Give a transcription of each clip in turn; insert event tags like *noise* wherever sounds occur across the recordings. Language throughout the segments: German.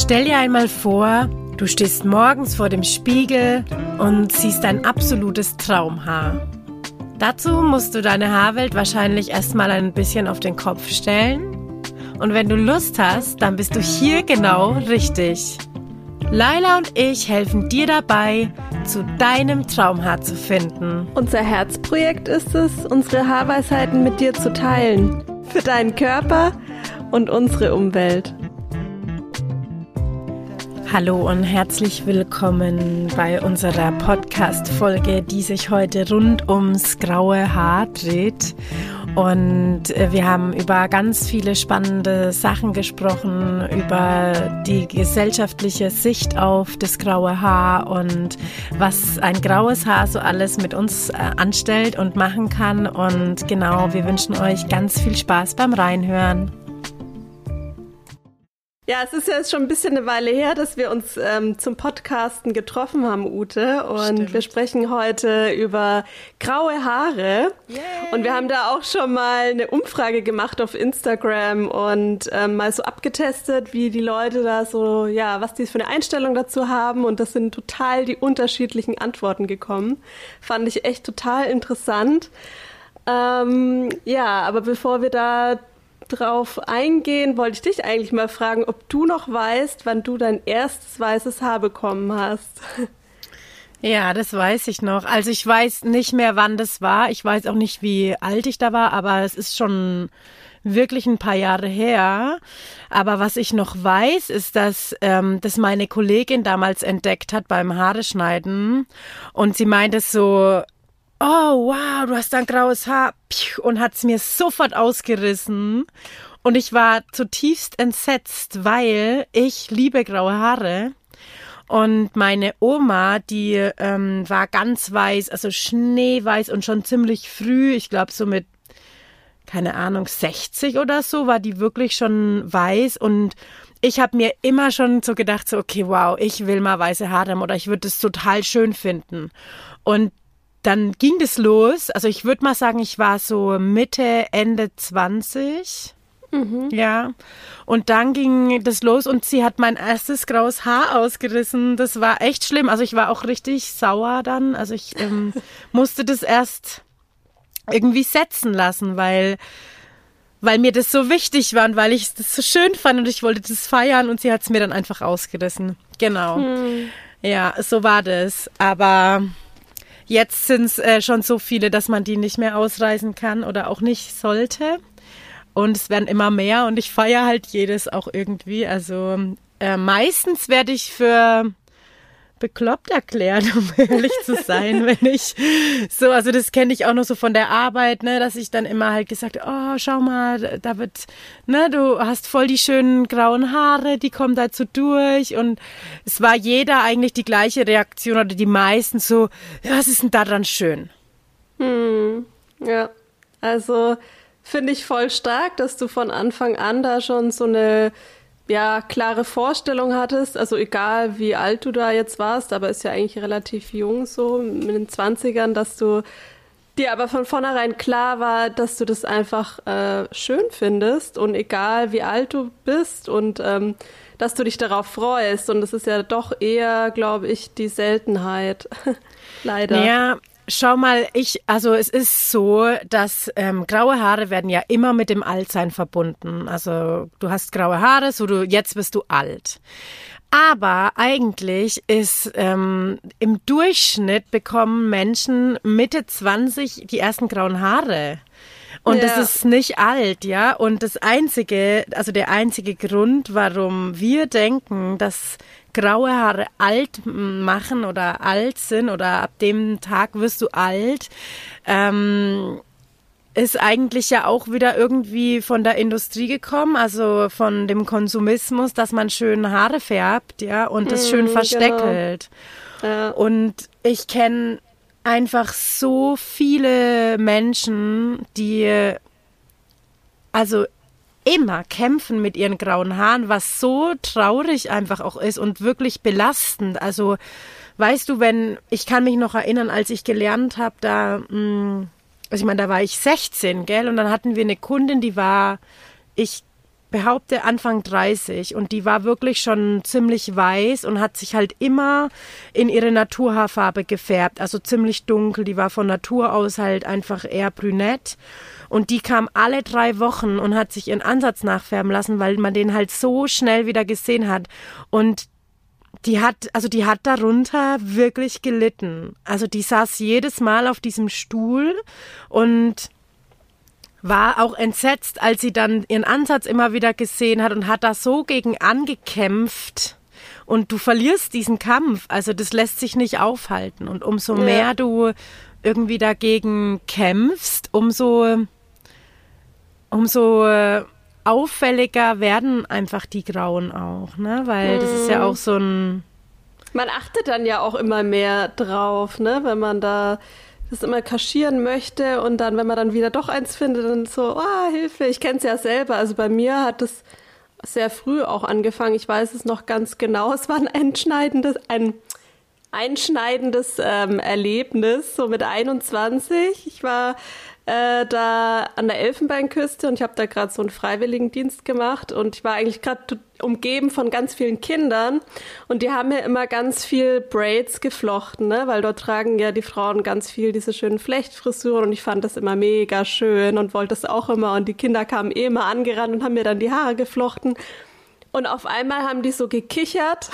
Stell dir einmal vor, du stehst morgens vor dem Spiegel und siehst dein absolutes Traumhaar. Dazu musst du deine Haarwelt wahrscheinlich erstmal ein bisschen auf den Kopf stellen. Und wenn du Lust hast, dann bist du hier genau richtig. Laila und ich helfen dir dabei, zu deinem Traumhaar zu finden. Unser Herzprojekt ist es, unsere Haarweisheiten mit dir zu teilen. Für deinen Körper und unsere Umwelt. Hallo und herzlich willkommen bei unserer Podcast-Folge, die sich heute rund ums graue Haar dreht. Und äh, wir haben über ganz viele spannende Sachen gesprochen, über die gesellschaftliche Sicht auf das graue Haar und was ein graues Haar so alles mit uns äh, anstellt und machen kann. Und genau, wir wünschen euch ganz viel Spaß beim Reinhören. Ja, es ist ja jetzt schon ein bisschen eine Weile her, dass wir uns ähm, zum Podcasten getroffen haben, Ute. Und Stimmt. wir sprechen heute über graue Haare. Yay. Und wir haben da auch schon mal eine Umfrage gemacht auf Instagram und ähm, mal so abgetestet, wie die Leute da so, ja, was die für eine Einstellung dazu haben. Und das sind total die unterschiedlichen Antworten gekommen. Fand ich echt total interessant. Ähm, ja, aber bevor wir da drauf eingehen, wollte ich dich eigentlich mal fragen, ob du noch weißt, wann du dein erstes weißes Haar bekommen hast. Ja, das weiß ich noch. Also ich weiß nicht mehr, wann das war. Ich weiß auch nicht, wie alt ich da war, aber es ist schon wirklich ein paar Jahre her. Aber was ich noch weiß, ist, dass ähm, das meine Kollegin damals entdeckt hat beim Haare schneiden. Und sie meinte so, oh wow, du hast ein graues Haar und hat es mir sofort ausgerissen. Und ich war zutiefst entsetzt, weil ich liebe graue Haare. Und meine Oma, die ähm, war ganz weiß, also schneeweiß und schon ziemlich früh, ich glaube so mit, keine Ahnung, 60 oder so, war die wirklich schon weiß. Und ich habe mir immer schon so gedacht, so, okay, wow, ich will mal weiße Haare haben oder ich würde es total schön finden. Und dann ging das los. Also ich würde mal sagen, ich war so Mitte, Ende 20. Mhm. Ja. Und dann ging das los und sie hat mein erstes graues Haar ausgerissen. Das war echt schlimm. Also ich war auch richtig sauer dann. Also ich ähm, *laughs* musste das erst irgendwie setzen lassen, weil weil mir das so wichtig war und weil ich das so schön fand und ich wollte das feiern und sie hat es mir dann einfach ausgerissen. Genau. Hm. Ja, so war das. Aber Jetzt sind es äh, schon so viele, dass man die nicht mehr ausreisen kann oder auch nicht sollte. Und es werden immer mehr und ich feiere halt jedes auch irgendwie. Also äh, meistens werde ich für bekloppt erklärt, *laughs* um ehrlich zu sein, wenn ich so, also das kenne ich auch noch so von der Arbeit, ne, dass ich dann immer halt gesagt, oh, schau mal, da wird, ne, du hast voll die schönen grauen Haare, die kommen dazu durch und es war jeder eigentlich die gleiche Reaktion oder die meisten so, ja, was ist denn daran schön? Hm, ja, also finde ich voll stark, dass du von Anfang an da schon so eine ja, klare Vorstellung hattest, also egal wie alt du da jetzt warst, aber ist ja eigentlich relativ jung so, mit den 20ern, dass du dir aber von vornherein klar war, dass du das einfach äh, schön findest und egal wie alt du bist und ähm, dass du dich darauf freust. Und das ist ja doch eher, glaube ich, die Seltenheit. *laughs* Leider. Ja, Schau mal, ich, also es ist so, dass ähm, graue Haare werden ja immer mit dem Altsein verbunden. Also du hast graue Haare, so du jetzt bist du alt. Aber eigentlich ist ähm, im Durchschnitt bekommen Menschen Mitte 20 die ersten grauen Haare. Und ja. das ist nicht alt, ja. Und das einzige, also der einzige Grund, warum wir denken, dass graue Haare alt machen oder alt sind oder ab dem Tag wirst du alt, ähm, ist eigentlich ja auch wieder irgendwie von der Industrie gekommen, also von dem Konsumismus, dass man schön Haare färbt, ja, und das mm, schön versteckelt. Genau. Ja. Und ich kenne einfach so viele Menschen, die also immer kämpfen mit ihren grauen Haaren, was so traurig einfach auch ist und wirklich belastend. Also weißt du, wenn ich kann mich noch erinnern, als ich gelernt habe, da, mh, hm, also ich meine, da war ich 16, gell, und dann hatten wir eine Kundin, die war, ich behaupte Anfang 30 und die war wirklich schon ziemlich weiß und hat sich halt immer in ihre Naturhaarfarbe gefärbt, also ziemlich dunkel. Die war von Natur aus halt einfach eher brünett und die kam alle drei Wochen und hat sich ihren Ansatz nachfärben lassen, weil man den halt so schnell wieder gesehen hat und die hat, also die hat darunter wirklich gelitten. Also die saß jedes Mal auf diesem Stuhl und war auch entsetzt, als sie dann ihren Ansatz immer wieder gesehen hat und hat da so gegen angekämpft. Und du verlierst diesen Kampf. Also das lässt sich nicht aufhalten. Und umso ja. mehr du irgendwie dagegen kämpfst, umso, umso äh, auffälliger werden einfach die Grauen auch, ne? Weil das ist ja mhm. auch so ein. Man achtet dann ja auch immer mehr drauf, ne? Wenn man da das immer kaschieren möchte und dann, wenn man dann wieder doch eins findet, dann so, ah, oh, Hilfe, ich kenne es ja selber. Also bei mir hat es sehr früh auch angefangen. Ich weiß es noch ganz genau. Es war ein einschneidendes, ein einschneidendes ähm, Erlebnis, so mit 21. Ich war äh, da an der Elfenbeinküste und ich habe da gerade so einen Freiwilligendienst gemacht und ich war eigentlich gerade umgeben von ganz vielen Kindern und die haben mir immer ganz viel Braids geflochten, ne? weil dort tragen ja die Frauen ganz viel diese schönen Flechtfrisuren und ich fand das immer mega schön und wollte das auch immer und die Kinder kamen eh immer angerannt und haben mir dann die Haare geflochten und auf einmal haben die so gekichert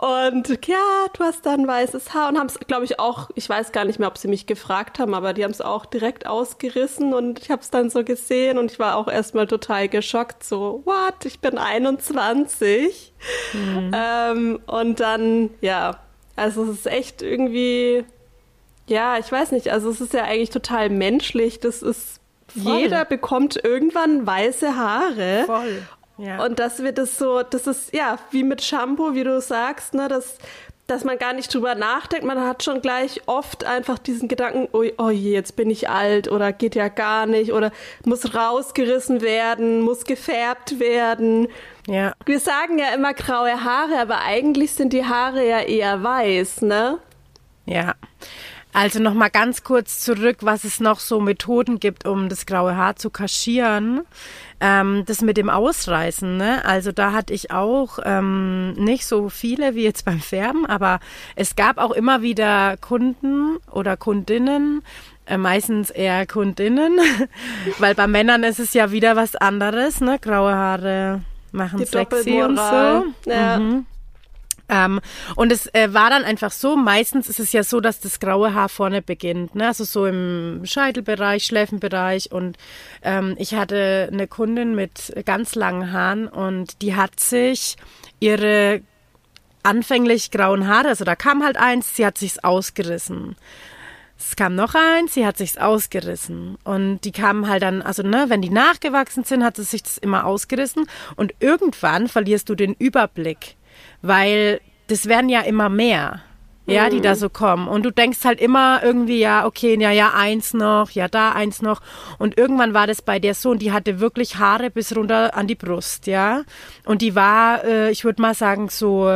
und ja, du hast dann weißes Haar und haben es, glaube ich, auch, ich weiß gar nicht mehr, ob sie mich gefragt haben, aber die haben es auch direkt ausgerissen und ich habe es dann so gesehen und ich war auch erstmal total geschockt, so, what, ich bin 21. Mhm. Ähm, und dann, ja, also es ist echt irgendwie, ja, ich weiß nicht, also es ist ja eigentlich total menschlich, das ist, Voll. jeder bekommt irgendwann weiße Haare. Voll. Ja. Und dass wir das so, das ist ja wie mit Shampoo, wie du sagst, ne, dass, dass man gar nicht drüber nachdenkt. Man hat schon gleich oft einfach diesen Gedanken, oh, oh je, jetzt bin ich alt oder geht ja gar nicht oder muss rausgerissen werden, muss gefärbt werden. Ja. Wir sagen ja immer graue Haare, aber eigentlich sind die Haare ja eher weiß, ne? Ja. Also nochmal ganz kurz zurück, was es noch so Methoden gibt, um das graue Haar zu kaschieren. Ähm, das mit dem Ausreißen, ne? Also da hatte ich auch ähm, nicht so viele wie jetzt beim Färben, aber es gab auch immer wieder Kunden oder Kundinnen, äh, meistens eher Kundinnen, *laughs* weil bei Männern ist es ja wieder was anderes, ne? Graue Haare machen Die sexy und so. Ja. Mhm. Ähm, und es äh, war dann einfach so, meistens ist es ja so, dass das graue Haar vorne beginnt, ne? also so im Scheitelbereich, Schläfenbereich und ähm, ich hatte eine Kundin mit ganz langen Haaren und die hat sich ihre anfänglich grauen Haare, also da kam halt eins, sie hat sich's ausgerissen. Es kam noch eins, sie hat sich's ausgerissen. Und die kamen halt dann, also ne, wenn die nachgewachsen sind, hat sie sich das immer ausgerissen. Und irgendwann verlierst du den Überblick weil das werden ja immer mehr. Ja, die da mhm. so kommen. Und du denkst halt immer irgendwie, ja, okay, ja, ja, eins noch, ja, da eins noch. Und irgendwann war das bei der so, und die hatte wirklich Haare bis runter an die Brust, ja. Und die war, äh, ich würde mal sagen, so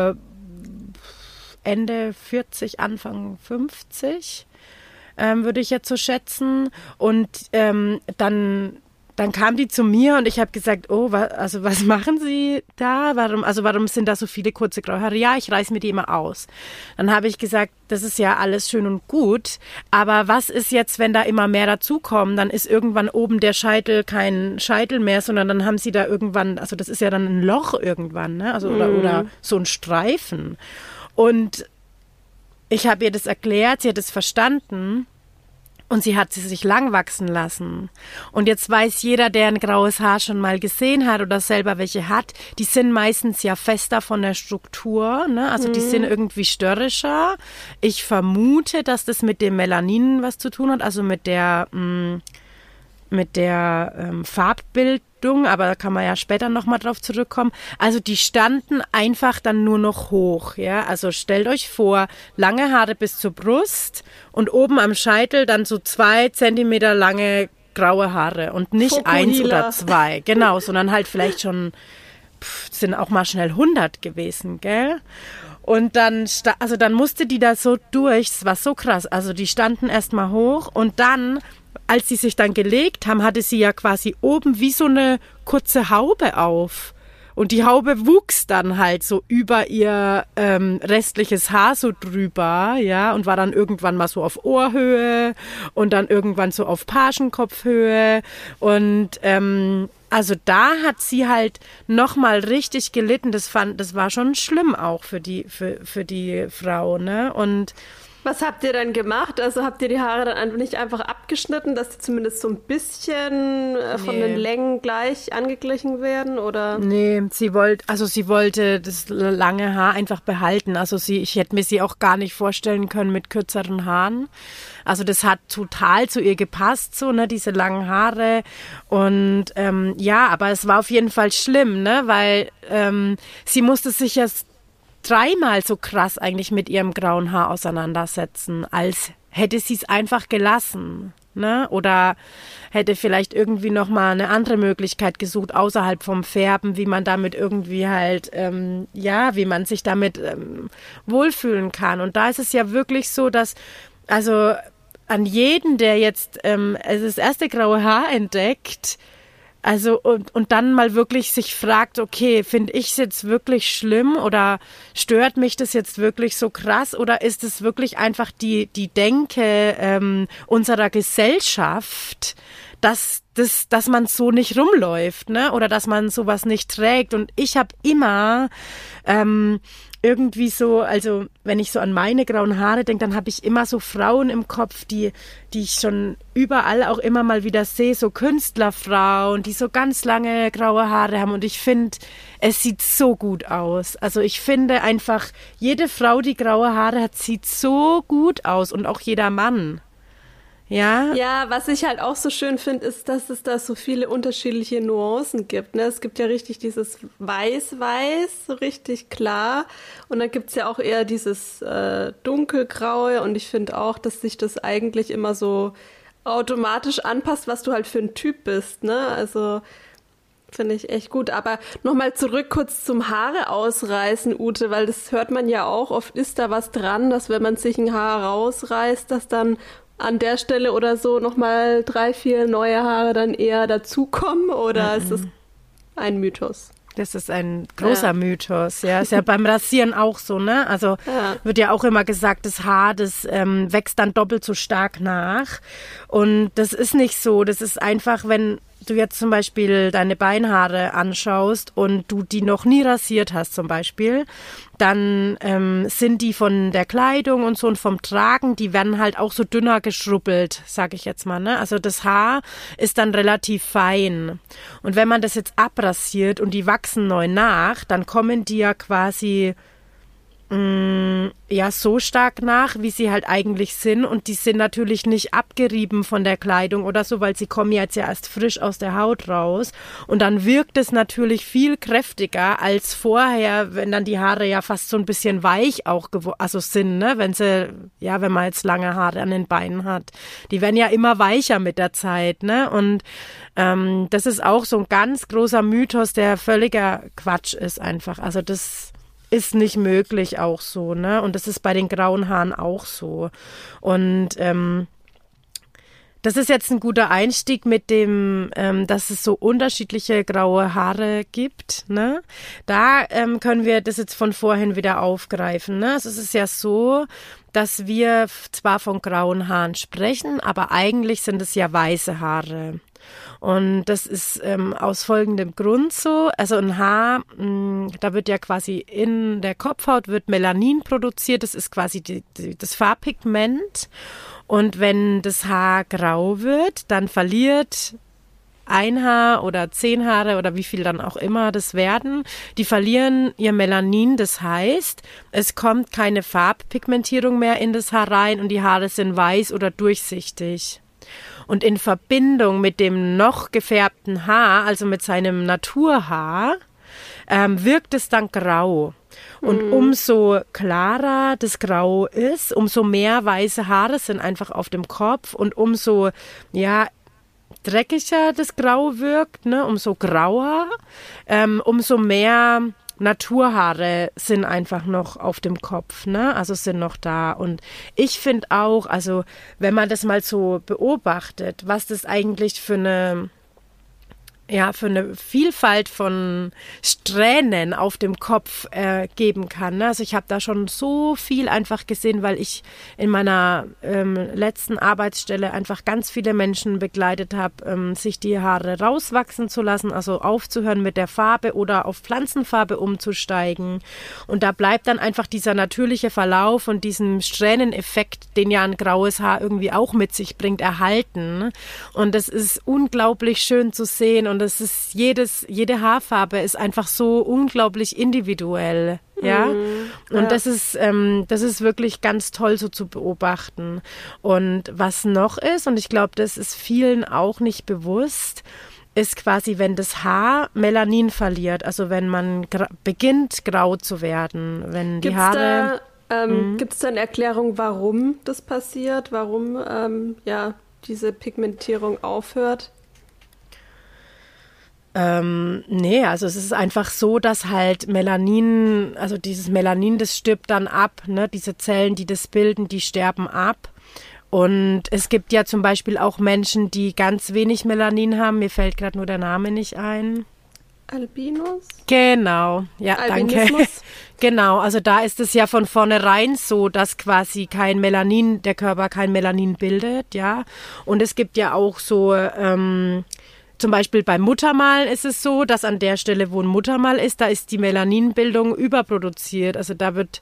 Ende 40, Anfang 50, ähm, würde ich jetzt so schätzen. Und ähm, dann dann kam die zu mir und ich habe gesagt, oh, wa, also was *laughs* machen Sie da? Warum, also warum sind da so viele kurze graue Haare? Ja, ich reiß mir die immer aus. Dann habe ich gesagt, das ist ja alles schön und gut, aber was ist jetzt, wenn da immer mehr dazukommen? Dann ist irgendwann oben der Scheitel kein Scheitel mehr, sondern dann haben Sie da irgendwann, also das ist ja dann ein Loch irgendwann, ne? Also oder, mm. oder so ein Streifen. Und ich habe ihr das erklärt, sie hat es verstanden. Und sie hat sie sich lang wachsen lassen. Und jetzt weiß jeder, der ein graues Haar schon mal gesehen hat oder selber welche hat, die sind meistens ja fester von der Struktur, ne? Also mhm. die sind irgendwie störrischer. Ich vermute, dass das mit dem Melanin was zu tun hat, also mit der mh, mm, mit der ähm, Farbbildung, aber da kann man ja später nochmal drauf zurückkommen. Also die standen einfach dann nur noch hoch, ja. Also stellt euch vor, lange Haare bis zur Brust und oben am Scheitel dann so zwei Zentimeter lange graue Haare und nicht Fokuhila. eins oder zwei, genau, sondern halt vielleicht schon pff, sind auch mal schnell 100 gewesen, gell? Und dann, also dann musste die da so durch, es war so krass. Also die standen erstmal hoch und dann als sie sich dann gelegt haben, hatte sie ja quasi oben wie so eine kurze Haube auf. Und die Haube wuchs dann halt so über ihr ähm, restliches Haar so drüber, ja, und war dann irgendwann mal so auf Ohrhöhe und dann irgendwann so auf Pagenkopfhöhe. Und ähm, also da hat sie halt nochmal richtig gelitten. Das fand, das war schon schlimm auch für die, für, für die Frau, ne? Und was habt ihr dann gemacht? Also habt ihr die Haare dann nicht einfach abgeschnitten, dass die zumindest so ein bisschen äh, von nee. den Längen gleich angeglichen werden? Oder? Nee, sie wollte, also sie wollte das lange Haar einfach behalten. Also sie, ich hätte mir sie auch gar nicht vorstellen können mit kürzeren Haaren. Also das hat total zu ihr gepasst, so, ne, diese langen Haare. Und ähm, ja, aber es war auf jeden Fall schlimm, ne? Weil ähm, sie musste sich ja dreimal so krass eigentlich mit ihrem grauen Haar auseinandersetzen, als hätte sie es einfach gelassen. Ne? Oder hätte vielleicht irgendwie nochmal eine andere Möglichkeit gesucht, außerhalb vom Färben, wie man damit irgendwie halt, ähm, ja, wie man sich damit ähm, wohlfühlen kann. Und da ist es ja wirklich so, dass, also an jeden, der jetzt ähm, also das erste graue Haar entdeckt, also und, und dann mal wirklich sich fragt, okay, finde ich es jetzt wirklich schlimm oder stört mich das jetzt wirklich so krass oder ist es wirklich einfach die, die Denke ähm, unserer Gesellschaft, dass, dass, dass man so nicht rumläuft, ne? Oder dass man sowas nicht trägt. Und ich habe immer ähm, irgendwie so, also wenn ich so an meine grauen Haare denke, dann habe ich immer so Frauen im Kopf, die, die ich schon überall auch immer mal wieder sehe, so Künstlerfrauen, die so ganz lange graue Haare haben. Und ich finde, es sieht so gut aus. Also ich finde einfach, jede Frau, die graue Haare hat, sieht so gut aus und auch jeder Mann. Ja. Ja, was ich halt auch so schön finde, ist, dass es da so viele unterschiedliche Nuancen gibt. Ne? Es gibt ja richtig dieses Weiß-Weiß, so richtig klar. Und dann gibt's ja auch eher dieses äh, Dunkelgraue. Und ich finde auch, dass sich das eigentlich immer so automatisch anpasst, was du halt für ein Typ bist. Ne? Also finde ich echt gut. Aber nochmal zurück kurz zum Haare ausreißen, Ute, weil das hört man ja auch. Oft ist da was dran, dass wenn man sich ein Haar rausreißt, dass dann an der Stelle oder so nochmal drei, vier neue Haare dann eher dazukommen oder mhm. ist das ein Mythos? Das ist ein großer ja. Mythos, ja. Ist ja beim Rasieren auch so, ne? Also ja. wird ja auch immer gesagt, das Haar, das ähm, wächst dann doppelt so stark nach. Und das ist nicht so. Das ist einfach, wenn du jetzt zum Beispiel deine Beinhaare anschaust und du die noch nie rasiert hast zum Beispiel, dann ähm, sind die von der Kleidung und so und vom Tragen, die werden halt auch so dünner geschrubbelt, sag ich jetzt mal. Ne? Also das Haar ist dann relativ fein. Und wenn man das jetzt abrasiert und die wachsen neu nach, dann kommen die ja quasi ja, so stark nach, wie sie halt eigentlich sind. Und die sind natürlich nicht abgerieben von der Kleidung oder so, weil sie kommen jetzt ja erst frisch aus der Haut raus. Und dann wirkt es natürlich viel kräftiger als vorher, wenn dann die Haare ja fast so ein bisschen weich auch also sind, ne? Wenn sie, ja, wenn man jetzt lange Haare an den Beinen hat. Die werden ja immer weicher mit der Zeit, ne? Und ähm, das ist auch so ein ganz großer Mythos, der völliger Quatsch ist einfach. Also das ist nicht möglich auch so, ne? Und das ist bei den grauen Haaren auch so. Und ähm, das ist jetzt ein guter Einstieg mit dem, ähm, dass es so unterschiedliche graue Haare gibt. Ne? Da ähm, können wir das jetzt von vorhin wieder aufgreifen. Ne? Also es ist ja so, dass wir zwar von grauen Haaren sprechen, aber eigentlich sind es ja weiße Haare. Und das ist ähm, aus folgendem Grund so. Also ein Haar, mh, mm, da wird ja quasi in der Kopfhaut wird Melanin produziert. Das ist quasi die, die, das Farbpigment. Und wenn das Haar grau wird, dann verliert ein Haar oder zehn Haare oder wie viel dann auch immer das werden, die verlieren ihr Melanin. Das heißt, es kommt keine Farbpigmentierung mehr in das Haar rein und die Haare sind weiß oder durchsichtig. Und in Verbindung mit dem noch gefärbten Haar, also mit seinem Naturhaar, ähm, wirkt es dann grau. Und mhm. umso klarer das Grau ist, umso mehr weiße Haare sind einfach auf dem Kopf und umso ja dreckiger das Grau wirkt, ne, umso grauer, ähm, umso mehr Naturhaare sind einfach noch auf dem Kopf, ne? Also sind noch da. Und ich finde auch, also wenn man das mal so beobachtet, was das eigentlich für eine ja, für eine Vielfalt von Strähnen auf dem Kopf äh, geben kann. Ne? Also ich habe da schon so viel einfach gesehen, weil ich in meiner ähm, letzten Arbeitsstelle einfach ganz viele Menschen begleitet habe, ähm, sich die Haare rauswachsen zu lassen, also aufzuhören mit der Farbe oder auf Pflanzenfarbe umzusteigen. Und da bleibt dann einfach dieser natürliche Verlauf und diesen Strähneneffekt, den ja ein graues Haar irgendwie auch mit sich bringt, erhalten. Und das ist unglaublich schön zu sehen und und es ist jedes, jede Haarfarbe ist einfach so unglaublich individuell. Ja, mhm, und ja. das ist, ähm, das ist wirklich ganz toll so zu beobachten. Und was noch ist, und ich glaube, das ist vielen auch nicht bewusst, ist quasi, wenn das Haar Melanin verliert, also wenn man gra beginnt grau zu werden, wenn die Gibt's Haare. Da, ähm, mhm. Gibt es da eine Erklärung, warum das passiert, warum ähm, ja diese Pigmentierung aufhört? Ähm, nee, also es ist einfach so, dass halt Melanin, also dieses Melanin, das stirbt dann ab, ne? Diese Zellen, die das bilden, die sterben ab. Und es gibt ja zum Beispiel auch Menschen, die ganz wenig Melanin haben. Mir fällt gerade nur der Name nicht ein. Albinos? Genau, ja, Albinismus? danke. *laughs* genau, also da ist es ja von vornherein so, dass quasi kein Melanin, der Körper kein Melanin bildet, ja. Und es gibt ja auch so ähm, zum Beispiel beim Muttermal ist es so, dass an der Stelle, wo ein Muttermal ist, da ist die Melaninbildung überproduziert. Also da wird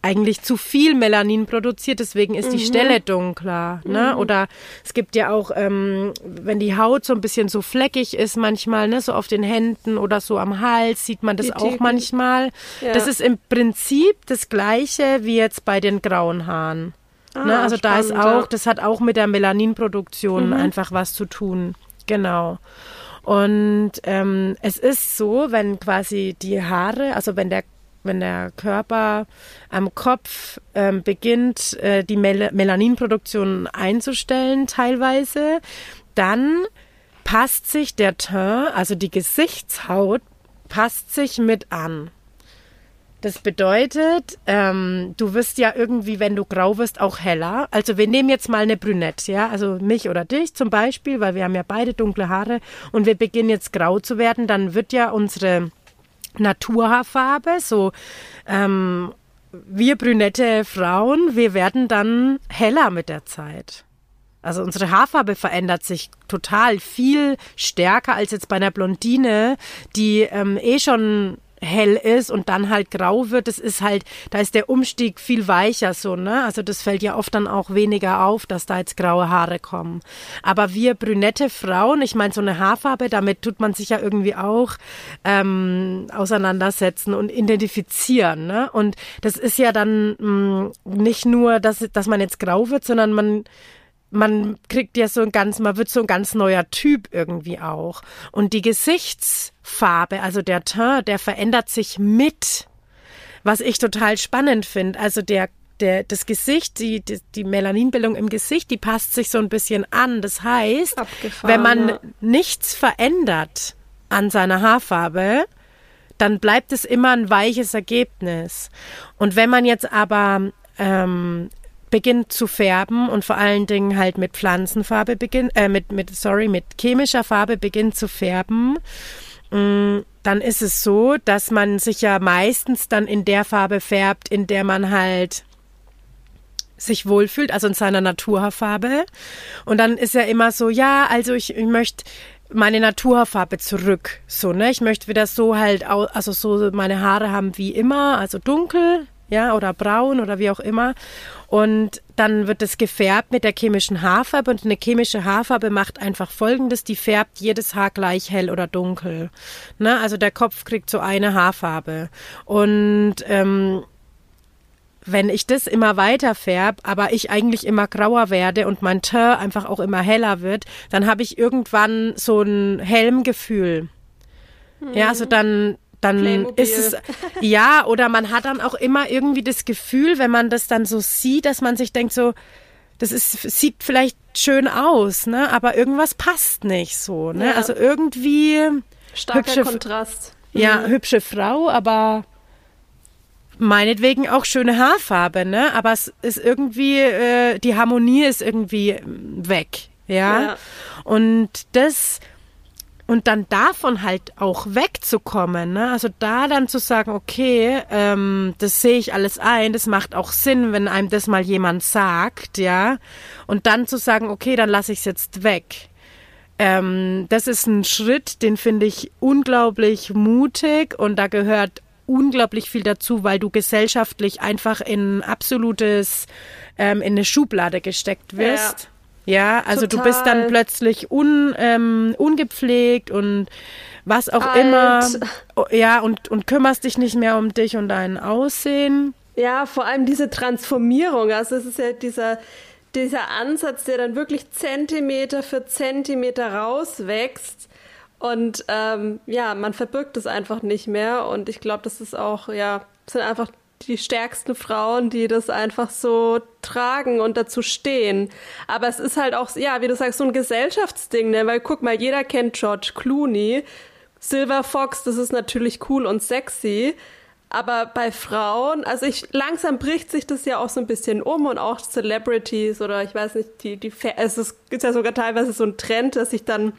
eigentlich zu viel Melanin produziert, deswegen ist die mhm. Stelle dunkler. Ne? Mhm. Oder es gibt ja auch, ähm, wenn die Haut so ein bisschen so fleckig ist manchmal, ne, so auf den Händen oder so am Hals, sieht man das die auch Theken. manchmal. Ja. Das ist im Prinzip das gleiche wie jetzt bei den grauen Haaren. Ah, ne? Also spannend, da ist auch, das hat auch mit der Melaninproduktion mhm. einfach was zu tun. Genau. Und ähm, es ist so, wenn quasi die Haare, also wenn der wenn der Körper am Kopf ähm, beginnt, äh, die Mel Melaninproduktion einzustellen, teilweise, dann passt sich der Teint, also die Gesichtshaut, passt sich mit an. Das bedeutet, ähm, du wirst ja irgendwie, wenn du grau wirst, auch heller. Also wir nehmen jetzt mal eine Brünette, ja, also mich oder dich zum Beispiel, weil wir haben ja beide dunkle Haare und wir beginnen jetzt grau zu werden, dann wird ja unsere Naturhaarfarbe, so ähm, wir brünette Frauen, wir werden dann heller mit der Zeit. Also unsere Haarfarbe verändert sich total viel stärker als jetzt bei einer Blondine, die ähm, eh schon hell ist und dann halt grau wird, das ist halt, da ist der Umstieg viel weicher so, ne? Also das fällt ja oft dann auch weniger auf, dass da jetzt graue Haare kommen. Aber wir brünette Frauen, ich meine, so eine Haarfarbe, damit tut man sich ja irgendwie auch ähm, auseinandersetzen und identifizieren, ne? Und das ist ja dann mh, mm, nicht nur, dass, dass man jetzt grau wird, sondern man man kriegt ja so ein ganz, man wird so ein ganz neuer Typ irgendwie auch. Und die Gesichtsfarbe, also der Teint, der verändert sich mit, was ich total spannend finde. Also der der, das Gesicht, die, die, die Melaninbildung im Gesicht, die passt sich so ein bisschen an. Das heißt, wenn man ja. nichts verändert an seiner Haarfarbe, dann bleibt es immer ein weiches Ergebnis. Und wenn man jetzt aber ähm, beginnt zu färben und vor allen Dingen halt mit Pflanzenfarbe beginnt, äh, mit, mit, sorry, mit chemischer Farbe beginnt zu färben, mm, dann ist es so, dass man sich ja meistens dann in der Farbe färbt, in der man halt sich wohlfühlt, also in seiner Naturfarbe. Und dann ist ja immer so, ja, also ich, ich möchte meine Naturfarbe zurück, so, ne? Ich möchte wieder so halt, also so meine Haare haben wie immer, also dunkel, ja, oder braun oder wie auch immer. Und dann wird es gefärbt mit der chemischen Haarfarbe und eine chemische Haarfarbe macht einfach folgendes, die färbt jedes Haar gleich hell oder dunkel. Ne? Also der Kopf kriegt so eine Haarfarbe. Und ähm, wenn ich das immer weiter färb, aber ich eigentlich immer grauer werde und mein Teint einfach auch immer heller wird, dann habe ich irgendwann so ein Helmgefühl. Mhm. Ja, also dann dann Playmobil. ist es ja oder man hat dann auch immer irgendwie das Gefühl, wenn man das dann so sieht, dass man sich denkt so, das ist sieht vielleicht schön aus, ne, aber irgendwas passt nicht so, ne? Ja. Also irgendwie starker hübsche, Kontrast. Ja, mhm. hübsche Frau, aber meinetwegen auch schöne Haarfarbe, ne? Aber es ist irgendwie, äh, die Harmonie ist irgendwie weg, ja? ja. Und das und dann davon halt auch wegzukommen, ne? Also da dann zu sagen, okay, ähm, das sehe ich alles ein, das macht auch Sinn, wenn einem das mal jemand sagt, ja. Und dann zu sagen, okay, dann lasse ich es jetzt weg. Ähm, das ist ein Schritt, den finde ich unglaublich mutig und da gehört unglaublich viel dazu, weil du gesellschaftlich einfach in absolutes, ähm, in eine Schublade gesteckt wirst. Ja. Ja, also Total. du bist dann plötzlich un, ähm, ungepflegt und was auch Alt. immer. Oh, ja, und, und kümmerst dich nicht mehr um dich und dein Aussehen. Ja, vor allem diese Transformierung. Also es ist ja dieser, dieser Ansatz, der dann wirklich Zentimeter für Zentimeter rauswächst. Und ähm, ja, man verbirgt es einfach nicht mehr. Und ich glaube, das ist auch, ja, sind einfach die stärksten Frauen, die das einfach so tragen und dazu stehen. Aber es ist halt auch, ja, wie du sagst, so ein Gesellschaftsding, ne? Weil guck mal, jeder kennt George Clooney. Silver Fox, das ist natürlich cool und sexy. Aber bei Frauen, also ich, langsam bricht sich das ja auch so ein bisschen um und auch Celebrities oder ich weiß nicht, die, die, es ist ja sogar teilweise so ein Trend, dass sich dann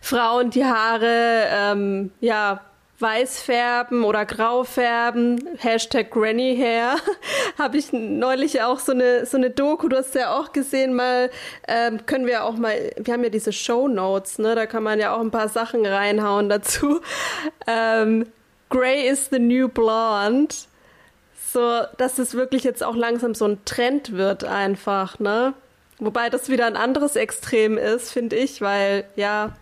Frauen die Haare, ähm, ja, weiß färben oder grau färben, Hashtag Granny Hair, *laughs* habe ich neulich auch so eine, so eine Doku, du hast ja auch gesehen, mal ähm, können wir auch mal, wir haben ja diese Show Notes, ne, da kann man ja auch ein paar Sachen reinhauen dazu. *laughs* Ähm, Grey is the new blonde. So, dass es wirklich jetzt auch langsam so ein Trend wird einfach, ne? Wobei das wieder ein anderes Extrem ist, finde ich, weil ja,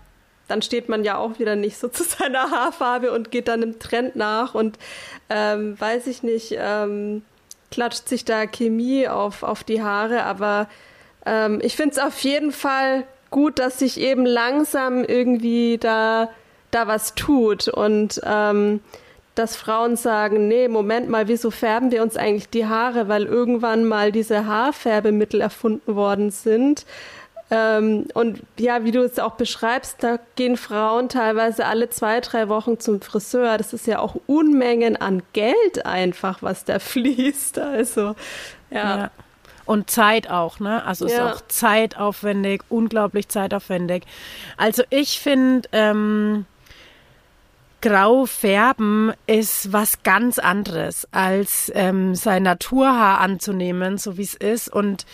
dann steht man ja auch wieder nicht so zu seiner Haarfarbe und geht dann im Trend nach und ähm, weiß ich nicht, ähm, klatscht sich da Chemie auf, auf die Haare, aber ähm, ich finde es auf jeden Fall gut, dass sich eben langsam irgendwie da, da was tut und ähm, dass Frauen sagen, nee, Moment mal, wieso färben wir uns eigentlich die Haare, weil irgendwann mal diese Haarfärbemittel erfunden worden sind. Ähm, und ja, wie du es auch beschreibst, da gehen Frauen teilweise alle zwei, drei Wochen zum Friseur. Das ist ja auch Unmengen an Geld einfach, was da *laughs* fließt. Also, ja. ja. Und Zeit auch, ne? Also ja. ist auch zeitaufwendig, unglaublich zeitaufwendig. Also ich finde, ähm, Grau färben ist was ganz anderes, als ähm, sein Naturhaar anzunehmen, so wie es ist. Und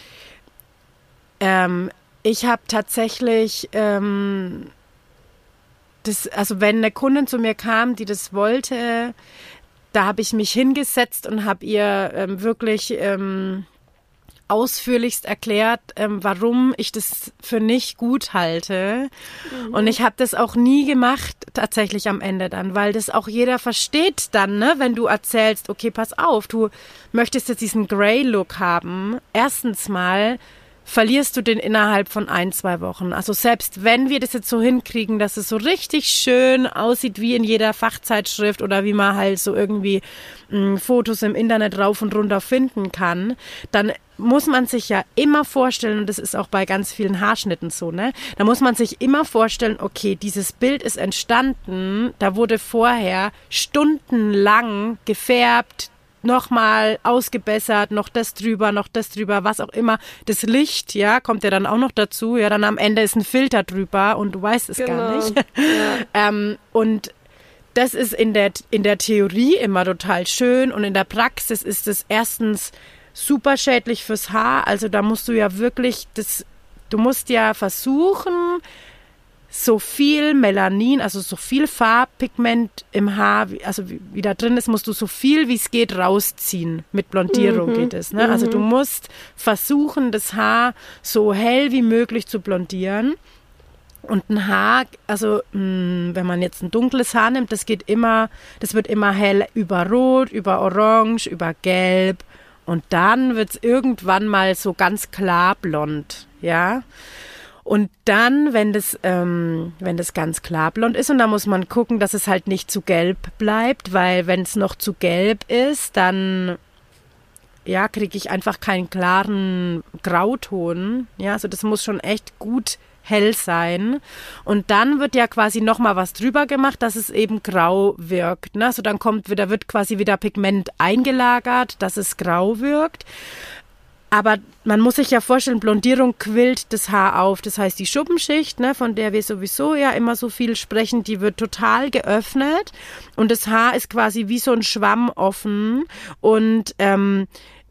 ähm, ich habe tatsächlich, ähm, das, also wenn eine Kundin zu mir kam, die das wollte, da habe ich mich hingesetzt und habe ihr ähm, wirklich ähm, ausführlichst erklärt, ähm, warum ich das für nicht gut halte. Mhm. Und ich habe das auch nie gemacht, tatsächlich am Ende dann, weil das auch jeder versteht dann, ne, wenn du erzählst, okay, pass auf, du möchtest jetzt diesen Grey-Look haben. Erstens mal verlierst du den innerhalb von ein, zwei Wochen. Also selbst wenn wir das jetzt so hinkriegen, dass es so richtig schön aussieht wie in jeder Fachzeitschrift oder wie man halt so irgendwie mh, hm, Fotos im Internet rauf und runter finden kann, dann muss man sich ja immer vorstellen, und das ist auch bei ganz vielen Haarschnitten so, ne? Da muss man sich immer vorstellen, okay, dieses Bild ist entstanden, da wurde vorher stundenlang gefärbt, nochmal ausgebessert, noch das drüber, noch das drüber, was auch immer. Das Licht, ja, kommt ja dann auch noch dazu. Ja, dann am Ende ist ein Filter drüber und du weißt es genau. gar nicht. *laughs* Ja. ähm, und das ist in der, in der Theorie immer total schön und in der Praxis ist es erstens super schädlich fürs Haar. Also da musst du ja wirklich das, du musst ja versuchen, so viel Melanin, also so viel Farbpigment im Haar, also wie, wie da drin ist, musst du so viel wie es geht rausziehen. Mit Blondierung mhm. geht es. Ne? Mhm. Also du mhm. musst versuchen, das Haar so hell wie möglich zu blondieren. Und ein Haar, also mh, hm, wenn man jetzt ein dunkles Haar nimmt, das geht immer, das wird immer hell über Rot, über Orange, über Gelb. Und dann wird es irgendwann mal so ganz klar blond, ja. Und dann, wenn das, ähm, wenn das ganz klar blond ist, und da muss man gucken, dass es halt nicht zu gelb bleibt, weil wenn es noch zu gelb ist, dann ja, kriege ich einfach keinen klaren Grauton. Ja, also das muss schon echt gut hell sein. Und dann wird ja quasi nochmal was drüber gemacht, dass es eben grau wirkt. Ne? So dann kommt wieder, wird quasi wieder Pigment eingelagert, dass es grau wirkt. Aber man muss sich ja vorstellen, Blondierung quillt das Haar auf. Das heißt, die Schuppenschicht, ne, von der wir sowieso ja immer so viel sprechen, die wird total geöffnet und das Haar ist quasi wie so ein Schwamm offen und ähm,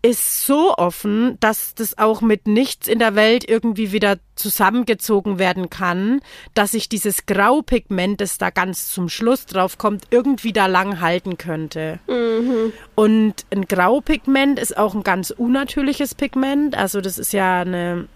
ist so offen, dass das auch mit nichts in der Welt irgendwie wieder zusammengezogen werden kann, dass sich dieses Graupigment, das da ganz zum Schluss drauf kommt, irgendwie da lang halten könnte. Mhm. Und ein Graupigment ist auch ein ganz unnatürliches Pigment. Also das ist ja eine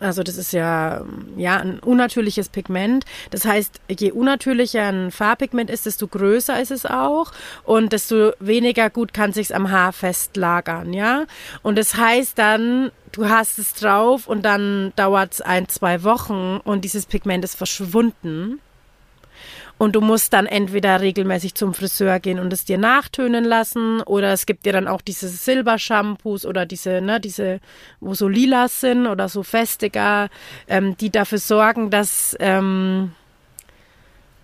also das ist ja, ja ein unnatürliches Pigment. Das heißt, je unnatürlicher ein Farbpigment ist, desto größer ist es auch und desto weniger gut kann sich's am Haar festlagern, ja. Und das heißt dann, du hast es drauf und dann dauert's ein, zwei Wochen und dieses Pigment ist verschwunden. Und du musst dann entweder regelmäßig zum Friseur gehen und es dir nachtönen lassen oder es gibt dir dann auch diese Silbershampoos oder diese, ne, diese, wo so lila sind oder so festiger, ähm, die dafür sorgen, dass, ähm,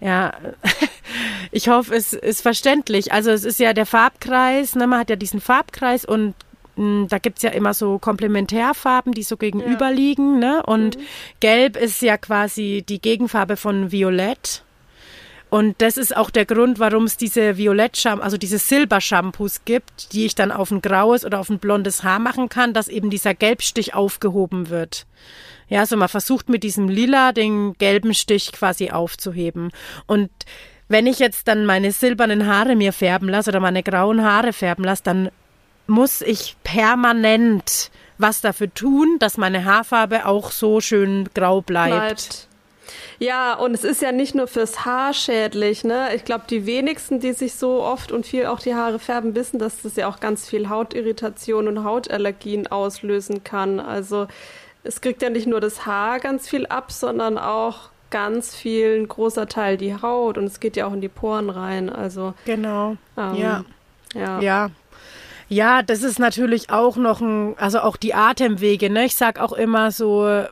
ja, *laughs* ich hoffe, es ist verständlich. Also es ist ja der Farbkreis, ne, man hat ja diesen Farbkreis und hm, da gibt's ja immer so Komplementärfarben, die so gegenüberliegen. Ja. Ne? Und mhm. Gelb ist ja quasi die Gegenfarbe von Violett. Und das ist auch der Grund, warum es diese Violett-Shampoo, also diese Silber-Shampoos gibt, die ich dann auf ein graues oder auf ein blondes Haar machen kann, dass eben dieser Gelbstich aufgehoben wird. Ja, also man versucht mit diesem Lila den gelben Stich quasi aufzuheben. Und wenn ich jetzt dann meine silbernen Haare mir färben lasse oder meine grauen Haare färben lasse, dann muss ich permanent was dafür tun, dass meine Haarfarbe auch so schön grau bleibt. bleibt. Ja, und es ist ja nicht nur fürs Haar schädlich, ne? Ich glaube, die wenigsten, die sich so oft und viel auch die Haare färben, wissen, dass das ja auch ganz viel Hautirritation und Hautallergien auslösen kann. Also es kriegt ja nicht nur das Haar ganz viel ab, sondern auch ganz viel, ein großer Teil die Haut und es geht ja auch in die Poren rein. Also genau. Ähm, ja. ja. Ja, ja, das ist natürlich auch noch ein, also auch die Atemwege, ne? Ich sag auch immer so,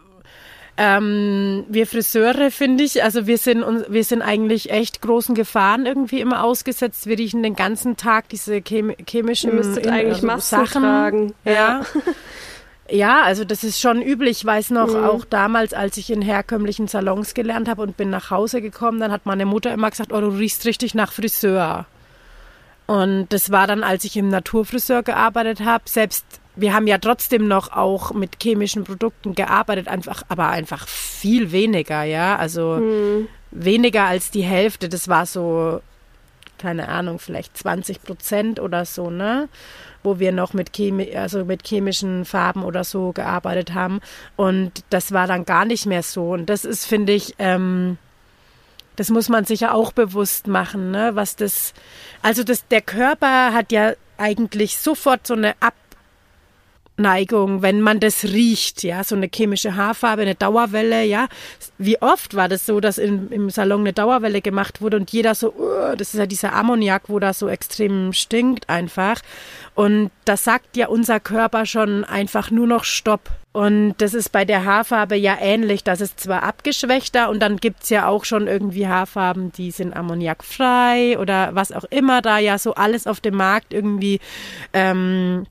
ähm, wir Friseure, finde ich, also wir sind, wir sind eigentlich echt großen Gefahren irgendwie immer ausgesetzt. Wir riechen den ganzen Tag diese chem chemischen Ihr müsstet in, eigentlich also Sachen tragen. Ja. ja. Ja, also das ist schon üblich. Ich weiß noch, mhm. auch damals, als ich in herkömmlichen Salons gelernt habe und bin nach Hause gekommen, dann hat meine Mutter immer gesagt, oh, du riechst richtig nach Friseur. Und das war dann, als ich im Naturfriseur gearbeitet habe, selbst wir haben ja trotzdem noch auch mit chemischen Produkten gearbeitet, einfach, aber einfach viel weniger, ja. Also hm. weniger als die Hälfte. Das war so, keine Ahnung, vielleicht 20 Prozent oder so, ne? Wo wir noch mit, Chemi also mit chemischen Farben oder so gearbeitet haben. Und das war dann gar nicht mehr so. Und das ist, finde ich, ähm, das muss man sich ja auch bewusst machen, ne? Was das, also das, der Körper hat ja eigentlich sofort so eine Ab Neigung, wenn man das riecht, ja, so eine chemische Haarfarbe, eine Dauerwelle, ja. Wie oft war das so, dass in, im Salon eine Dauerwelle gemacht wurde und jeder so, uh, das ist ja dieser Ammoniak, wo das so extrem stinkt einfach. Und das sagt ja unser Körper schon einfach nur noch Stopp. Und das ist bei der Haarfarbe ja ähnlich. Das ist zwar abgeschwächter und dann gibt's ja auch schon irgendwie Haarfarben, die sind ammoniakfrei oder was auch immer da ja so alles auf dem Markt irgendwie ähm,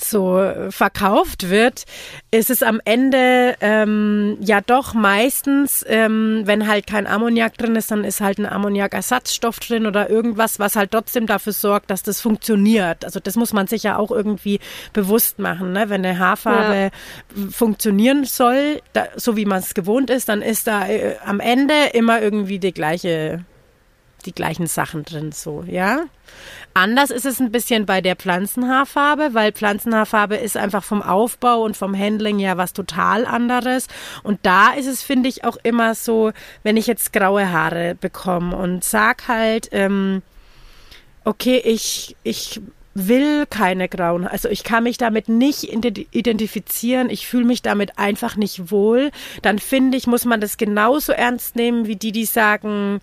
so verkauft wird, ist es am Ende ähm, ja doch meistens, ähm, wenn halt kein Ammoniak drin ist, dann ist halt ein Ammoniakersatzstoff drin oder irgendwas, was halt trotzdem dafür sorgt, dass das funktioniert. Also das muss man sich ja auch irgendwie bewusst machen. Ne? Wenn eine Haarfarbe ja. funktionieren soll, da, so wie man es gewohnt ist, dann ist da äh, am Ende immer irgendwie die gleiche die gleichen Sachen drin, so, ja. Anders ist es ein bisschen bei der Pflanzenhaarfarbe, weil Pflanzenhaarfarbe ist einfach vom Aufbau und vom Handling ja was total anderes. Und da ist es, finde ich, auch immer so, wenn ich jetzt graue Haare bekomme und sag halt, ähm, okay, ich, ich will keine grauen, also ich kann mich damit nicht identifizieren, ich fühle mich damit einfach nicht wohl, dann finde ich, muss man das genauso ernst nehmen wie die, die sagen,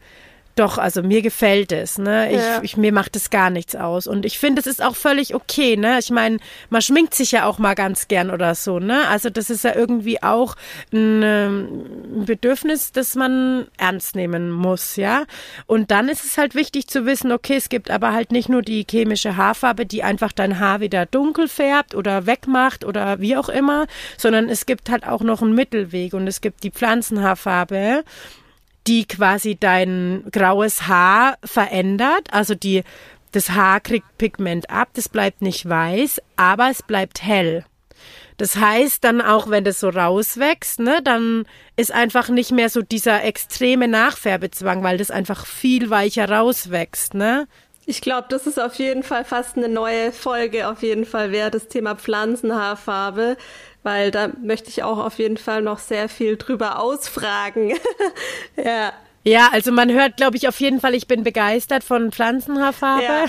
doch, also mir gefällt es, ne? Ich, ja. ich mir macht es gar nichts aus. Und ich finde, es ist auch völlig okay, ne? Ich meine, man schminkt sich ja auch mal ganz gern oder so, ne? Also das ist ja irgendwie auch ein, ein Bedürfnis, das man ernst nehmen muss, ja? Und dann ist es halt wichtig zu wissen, okay, es gibt aber halt nicht nur die chemische Haarfarbe, die einfach dein Haar wieder dunkel färbt oder wegmacht oder wie auch immer, sondern es gibt halt auch noch einen Mittelweg und es gibt die Pflanzenhaarfarbe die quasi dein graues Haar verändert. Also die, das Haar kriegt Pigment ab, das bleibt nicht weiß, aber es bleibt hell. Das heißt dann auch, wenn das so rauswächst, ne, dann ist einfach nicht mehr so dieser extreme Nachfärbezwang, weil das einfach viel weicher rauswächst, ne? Ich glaube, das ist auf jeden Fall fast eine neue Folge, auf jeden Fall wäre das Thema Pflanzenhaarfarbe, weil da möchte ich auch auf jeden Fall noch sehr viel drüber ausfragen. *laughs* ja. Ja, also man hört, glaube ich, auf jeden Fall, ich bin begeistert von Pflanzenhaarfarbe. Ja.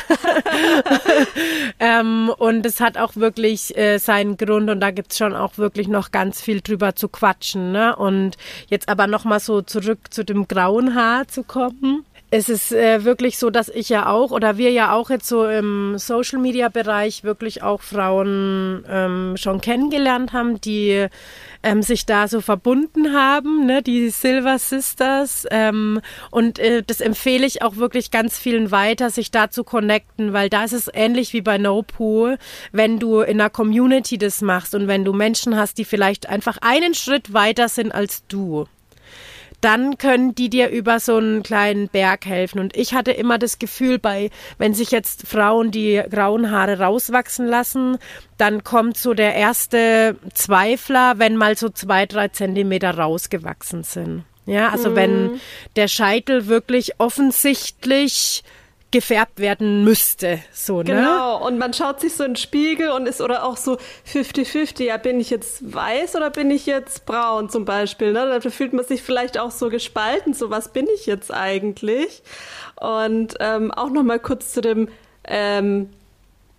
*laughs* ähm, und es hat auch wirklich äh, seinen Grund und da gibt's schon auch wirklich noch ganz viel drüber zu quatschen. Ne? Und jetzt aber nochmal so zurück zu dem grauen Haar zu kommen es ist äh, wirklich so, dass ich ja auch oder wir ja auch jetzt so im Social Media Bereich wirklich auch Frauen ähm, schon kennengelernt haben, die ähm, sich da so verbunden haben, ne, die Silver Sisters. Ähm, und äh, das empfehle ich auch wirklich ganz vielen weiter, sich da zu connecten, weil da ist es ähnlich wie bei No Pool, wenn du in einer Community das machst und wenn du Menschen hast, die vielleicht einfach einen Schritt weiter sind als du dann können die dir über so einen kleinen Berg helfen. Und ich hatte immer das Gefühl, bei, wenn sich jetzt Frauen die grauen Haare rauswachsen lassen, dann kommt so der erste Zweifler, wenn mal so zwei, drei Zentimeter rausgewachsen sind. Ja, also mhm. wenn der Scheitel wirklich offensichtlich gefärbt werden müsste. So, ne? Genau, und man schaut sich so in den Spiegel und ist oder auch so 50-50, ja, bin ich jetzt weiß oder bin ich jetzt braun zum Beispiel? Ne? Da fühlt man sich vielleicht auch so gespalten, so was bin ich jetzt eigentlich? Und ähm, auch nochmal kurz zu dem ähm,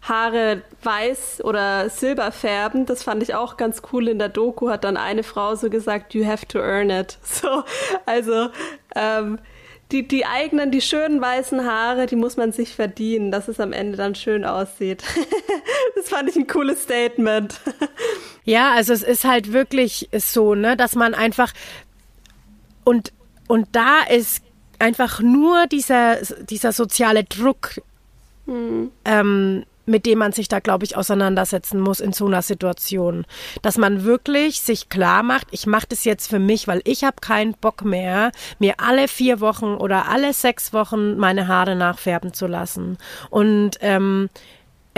Haare weiß oder silber färben, das fand ich auch ganz cool in der Doku, hat dann eine Frau so gesagt, you have to earn it. *laughs* So, also ähm, die, die eigenen, die schönen weißen Haare, die muss man sich verdienen, dass es am Ende dann schön aussieht. *laughs* das fand ich ein cooles Statement. ja, also es ist halt wirklich so, ne, dass man einfach und, und da ist einfach nur dieser, dieser soziale Druck, hm. ähm, mit dem man sich da, glaube ich, auseinandersetzen muss in so einer Situation. Dass man wirklich sich klar macht, ich mache das jetzt für mich, weil ich habe keinen Bock mehr, mir alle vier Wochen oder alle sechs Wochen meine Haare nachfärben zu lassen. Und ähm,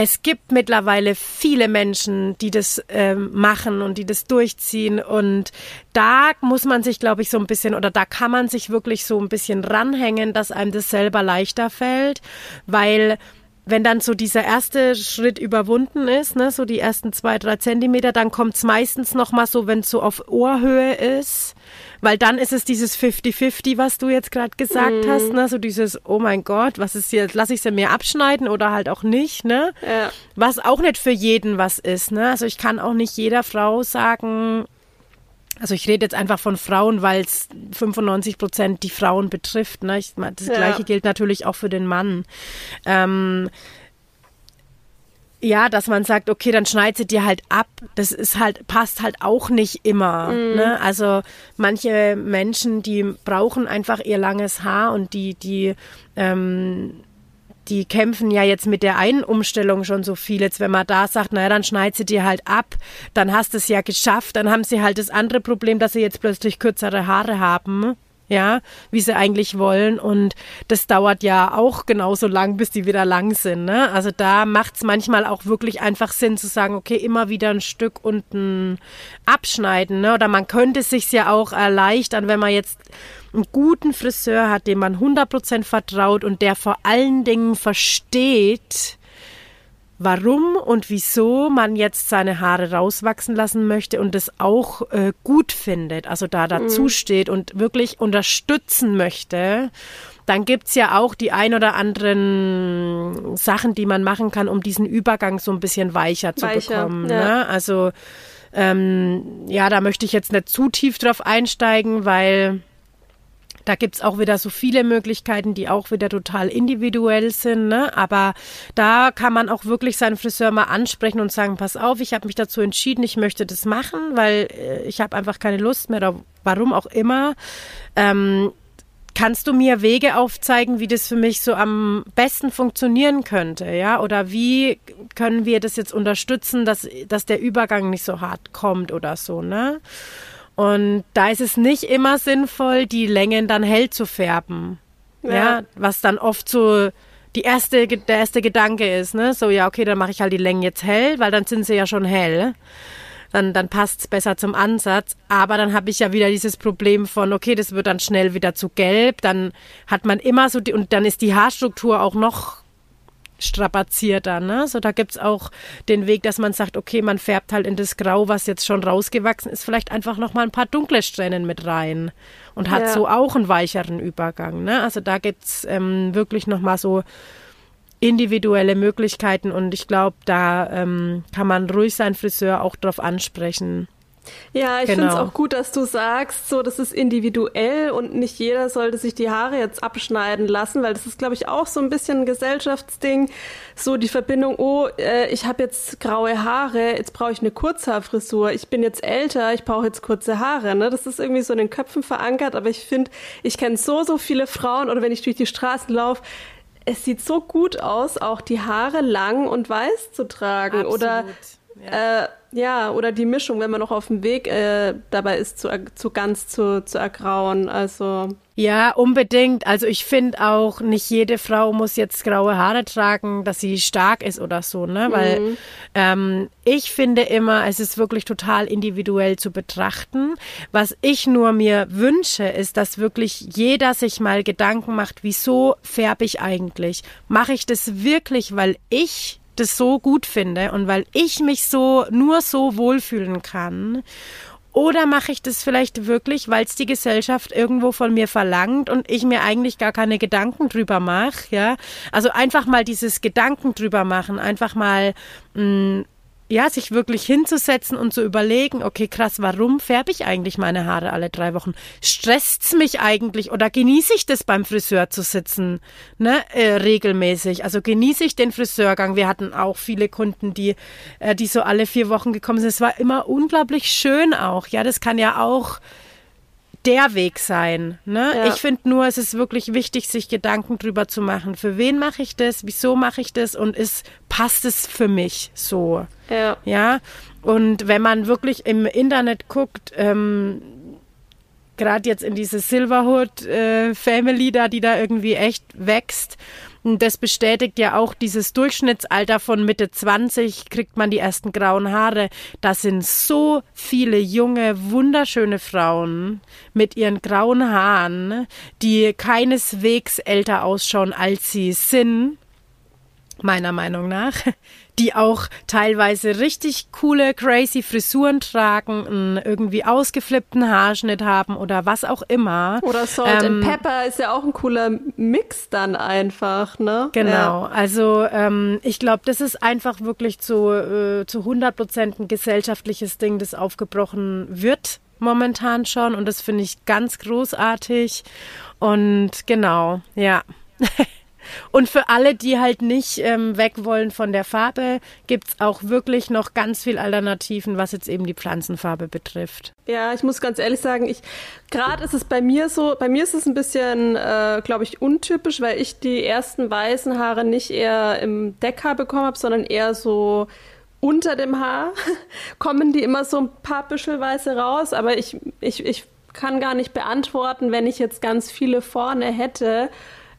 es gibt mittlerweile viele Menschen, die das ähm, machen und die das durchziehen. Und da muss man sich, glaube ich, so ein bisschen oder da kann man sich wirklich so ein bisschen ranhängen, dass einem das selber leichter fällt, weil wenn dann so dieser erste Schritt überwunden ist, ne, so die ersten zwei, drei Zentimeter, dann kommt es meistens noch mal so, wenn es so auf Ohrhöhe ist, weil dann ist es dieses 50-50, was du jetzt gerade gesagt mm. hast, ne, so dieses, oh mein Gott, was ist jetzt, lasse ich sie mir abschneiden oder halt auch nicht, ne, ja. was auch nicht für jeden was ist, ne, also ich kann auch nicht jeder Frau sagen, also ich rede jetzt einfach von Frauen, weil es 95 Prozent die Frauen betrifft. Ne? Ich, das ja. Gleiche gilt natürlich auch für den Mann. Ähm, ja, dass man sagt, okay, dann schneid sie dir halt ab. Das ist halt, passt halt auch nicht immer. Mhm. Ne? Also manche Menschen, die brauchen einfach ihr langes Haar und die, die ähm, die kämpfen ja jetzt mit der einen Umstellung schon so viel. Jetzt, wenn man da sagt, naja, dann schneid sie dir halt ab, dann hast du es ja geschafft, dann haben sie halt das andere Problem, dass sie jetzt plötzlich kürzere Haare haben. Ja, wie sie eigentlich wollen. Und das dauert ja auch genauso lang, bis die wieder lang sind. Ne? Also da macht es manchmal auch wirklich einfach Sinn zu sagen, okay, immer wieder ein Stück unten abschneiden. Ne? Oder man könnte es sich ja auch erleichtern, wenn man jetzt einen guten Friseur hat, dem man 100% vertraut und der vor allen Dingen versteht, warum und wieso man jetzt seine Haare rauswachsen lassen möchte und es auch äh, gut findet, also da dazu mhm. steht und wirklich unterstützen möchte, dann gibt's ja auch die ein oder anderen Sachen, die man machen kann, um diesen Übergang so ein bisschen weicher zu weicher, bekommen. Ja. Ne? Also ähm, ja, da möchte ich jetzt nicht zu tief drauf einsteigen, weil Da gibt's auch wieder so viele Möglichkeiten, die auch wieder total individuell sind. Ne? Aber da kann man auch wirklich seinen Friseur mal ansprechen und sagen, pass auf, ich habe mich dazu entschieden, ich möchte das machen, weil äh, ich habe einfach keine Lust mehr warum auch immer. Ähm, Kannst du mir Wege aufzeigen, wie das für mich so am besten funktionieren könnte, ja? Oder wie können wir das jetzt unterstützen, dass, dass der Übergang nicht so hart kommt oder so, ne? Und da ist es nicht immer sinnvoll, die Längen dann hell zu färben. Ja, ja was dann oft so die erste, der erste Gedanke ist, ne? So, ja, okay, dann mache ich halt die Längen jetzt hell, weil dann sind sie ja schon hell dann, dann passt es besser zum Ansatz. Aber dann habe ich ja wieder dieses Problem von, okay, das wird dann schnell wieder zu gelb, dann hat man immer so die, und dann ist die Haarstruktur auch noch strapazierter. Ne? So, da gibt's auch den Weg, dass man sagt, okay, man färbt halt in das Grau, was jetzt schon rausgewachsen ist, vielleicht einfach nochmal ein paar dunkle Strähnen mit rein und hat ja. so auch einen weicheren Übergang. Ne? Also da gibt's ähm, wirklich nochmal so individuelle Möglichkeiten und ich glaube, da ähm, kann man ruhig seinen Friseur auch drauf ansprechen. Ja, ich genau. finde es auch gut, dass du sagst, so das ist individuell und nicht jeder sollte sich die Haare jetzt abschneiden lassen, weil das ist, glaube ich, auch so ein bisschen ein Gesellschaftsding. So die Verbindung, oh, äh, ich habe jetzt graue Haare, jetzt brauche ich eine Kurzhaarfrisur. Ich bin jetzt älter, ich brauche jetzt kurze Haare. Ne? Das ist irgendwie so in den Köpfen verankert, aber ich finde, ich kenne so, so viele Frauen oder wenn ich durch die Straßen laufe, es sieht so gut aus, auch die Haare lang und weiß zu tragen. Absolut. Oder ja. Äh, ja, oder die Mischung, wenn man noch auf dem Weg äh, dabei ist, zu, zu ganz zu, zu ergrauen. Also. Ja, unbedingt. Also ich finde auch, nicht jede Frau muss jetzt graue Haare tragen, dass sie stark ist oder so, ne? Weil mhm. ähm, ich finde immer, es ist wirklich total individuell zu betrachten. Was ich nur mir wünsche, ist, dass wirklich jeder sich mal Gedanken macht, wieso färbe ich eigentlich? Mache ich das wirklich, weil ich das so gut finde und weil ich mich so nur so wohlfühlen kann? Oder mache ich das vielleicht wirklich, weil es die Gesellschaft irgendwo von mir verlangt und ich mir eigentlich gar keine Gedanken drüber mache, ja? Also einfach mal dieses Gedanken drüber machen, einfach mal mh, mm, ja, sich wirklich hinzusetzen und zu überlegen, okay, krass, warum färbe ich eigentlich meine Haare alle drei Wochen? Stresst's mich eigentlich oder genieße ich das beim Friseur zu sitzen, ne, äh, regelmäßig? Also genieße ich den Friseurgang. Wir hatten auch viele Kunden, die, äh, die so alle vier Wochen gekommen sind. Es war immer unglaublich schön auch. Ja, das kann ja auch der Weg sein. Ne? Ja. Ich finde nur, es ist wirklich wichtig, sich Gedanken drüber zu machen. Für wen mache ich das? Wieso mache ich das? Und ist, passt es für mich so? Ja. ja? Und wenn man wirklich im Internet guckt, ähm, gerade jetzt in diese Silverhood äh, Family da, die da irgendwie echt wächst das bestätigt ja auch dieses Durchschnittsalter von Mitte 20, kriegt man die ersten grauen Haare. Das sind so viele junge, wunderschöne Frauen mit ihren grauen Haaren, die keineswegs älter ausschauen, als sie sind meiner Meinung nach, die auch teilweise richtig coole, crazy Frisuren tragen, einen irgendwie ausgeflippten Haarschnitt haben oder was auch immer. Oder Salt ähm, and Pepper ist ja auch ein cooler Mix dann einfach, ne? Genau, ja. also ähm, ich glaube, das ist einfach wirklich zu, äh, zu 100 Prozent ein gesellschaftliches Ding, das aufgebrochen wird momentan schon und das finde ich ganz großartig und genau, ja. *laughs* Und für alle, die halt nicht ähm, weg wollen von der Farbe, gibt es auch wirklich noch ganz viel Alternativen, was jetzt eben die Pflanzenfarbe betrifft. Ja, ich muss ganz ehrlich sagen, ich gerade ist es bei mir so, bei mir ist es ein bisschen, äh, glaube ich, untypisch, weil ich die ersten weißen Haare nicht eher im Deckhaar bekommen habe, sondern eher so unter dem Haar *laughs* kommen die immer so ein paar Büschelweiße raus, aber ich, ich, ich kann gar nicht beantworten, wenn ich jetzt ganz viele vorne hätte,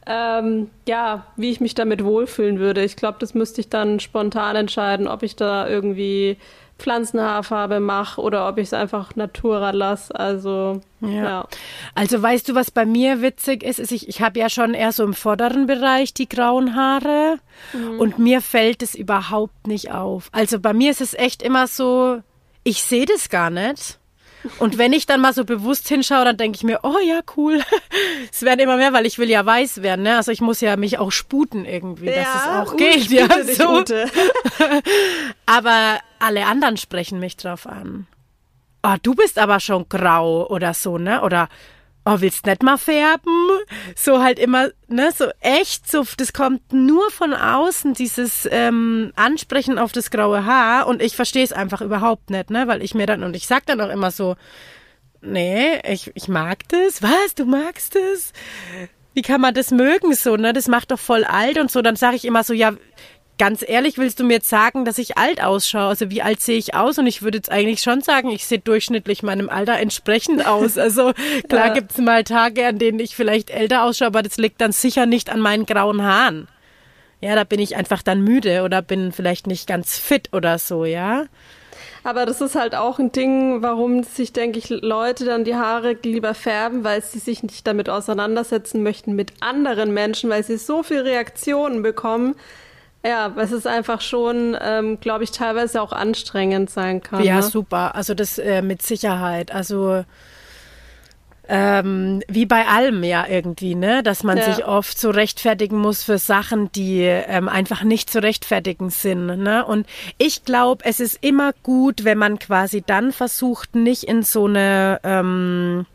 ähm, ja, wie ich mich damit wohlfühlen würde. Ich glaube, das müsste ich dann spontan entscheiden, ob ich da irgendwie Pflanzenhaarfarbe mache oder ob ich es einfach Natura lasse. Also ja. ja. Also weißt du, was bei mir witzig ist, ist ich, ich habe ja schon eher so im vorderen Bereich die grauen Haare mhm. und mir fällt es überhaupt nicht auf. Also bei mir ist es echt immer so, ich sehe das gar nicht. Und wenn ich dann mal so bewusst hinschaue, dann denke ich mir, oh ja, cool. *laughs* es werden immer mehr, weil ich will ja weiß werden. Ne? Also ich muss ja mich auch sputen irgendwie, ja, dass es auch uh, geht. Ja, so. *laughs* aber alle anderen sprechen mich drauf an. Oh, du bist aber schon grau oder so, ne? Oder oh, willst nicht mal färben? So halt immer, ne, so echt, so, das kommt nur von außen, dieses ähm, Ansprechen auf das graue Haar. Und ich verstehe es einfach überhaupt nicht, ne, weil ich mir dann, und ich sag dann auch immer so, nee, ich, ich mag das, was, du magst das? Wie kann man das mögen so, ne, das macht doch voll alt und so, dann sage ich immer so, ja, ganz ehrlich, willst du mir jetzt sagen, dass ich alt ausschaue? Also wie alt sehe ich aus? Und ich würde jetzt eigentlich schon sagen, ich sehe durchschnittlich meinem Alter entsprechend aus. Also *laughs* klar ja. gibt es mal Tage, an denen ich vielleicht älter ausschaue, aber das liegt dann sicher nicht an meinen grauen Haaren. Ja, da bin ich einfach dann müde oder bin vielleicht nicht ganz fit oder so, ja. Aber das ist halt auch ein Ding, warum sich, denke ich, Leute dann die Haare lieber färben, weil sie sich nicht damit auseinandersetzen möchten mit anderen Menschen, weil sie so viele Reaktionen bekommen, ja, was es einfach schon, ähm, glaube ich, teilweise auch anstrengend sein kann. Ja, ne? super. Also das äh, mit Sicherheit. Also ähm, wie bei allem ja irgendwie, ne, dass man ja. sich oft so rechtfertigen muss für Sachen, die ähm, einfach nicht zu rechtfertigen sind, ne. Und ich glaube, es ist immer gut, wenn man quasi dann versucht, nicht in so eine ähm,